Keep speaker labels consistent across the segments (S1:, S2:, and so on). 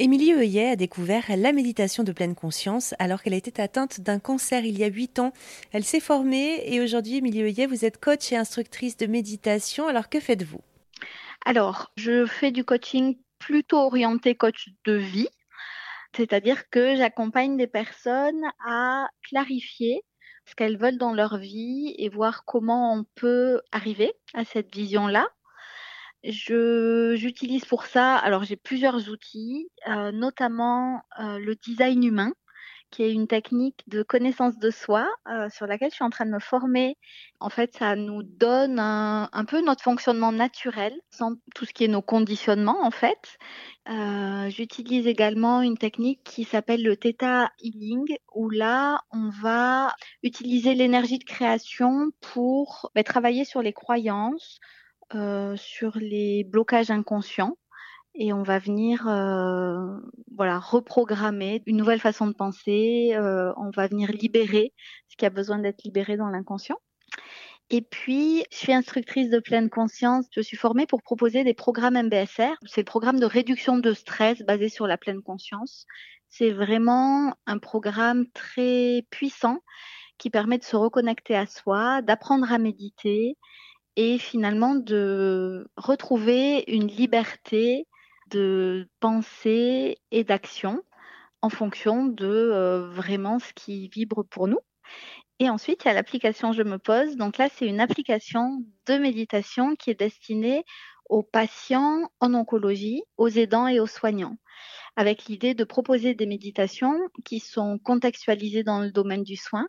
S1: Émilie Heuillet a découvert la méditation de pleine conscience alors qu'elle était atteinte d'un cancer il y a huit ans. Elle s'est formée et aujourd'hui, Émilie Heuillet, vous êtes coach et instructrice de méditation. Alors que faites-vous?
S2: Alors, je fais du coaching plutôt orienté coach de vie, c'est-à-dire que j'accompagne des personnes à clarifier ce qu'elles veulent dans leur vie et voir comment on peut arriver à cette vision-là je j'utilise pour ça alors j'ai plusieurs outils, heu, notamment, heu, le design humain, qui est une technique de connaissance de soi, heu, sur laquelle je suis en train de me former. En fait, ça nous donne un peu notre fonctionnement naturel, sans tout ce qui est nos conditionnements, en fait. J'utilise également une technique qui s'appelle le Theta Healing, où là, on va utiliser l'énergie de création pour, beh, travailler sur les croyances, heu, sur les blocages inconscients et on va venir, heu, voilà, reprogrammer une nouvelle façon de penser, heu, on va venir libérer ce qui a besoin d'être libéré dans l'inconscient. Et puis, je suis instructrice de pleine conscience. Je suis formée pour proposer des programmes MBSR. C'est le programme de réduction de stress basé sur la pleine conscience. C'est vraiment un programme très puissant qui permet de se reconnecter à soi, d'apprendre à méditer et finalement de retrouver une liberté de pensée et d'action en fonction de euh, vraiment ce qui vibre pour nous. Et ensuite, il y a l'application Je me pose. Donc là, c'est une application de méditation qui est destinée aux patients en oncologie, aux aidants et aux soignants, avec l'idée de proposer des méditations qui sont contextualisées dans le domaine du soin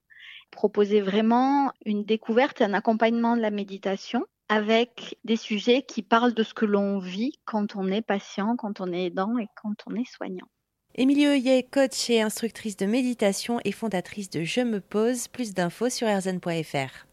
S2: proposer vraiment une découverte et un accompagnement de la méditation avec des sujets qui parlent de ce que l'on vit quand on est patient, quand on est aidant et quand on est soignant.
S1: Émilie Heuillet, coach et instructrice de méditation et fondatrice de Je me pose. Plus d'infos sur rzn.fr.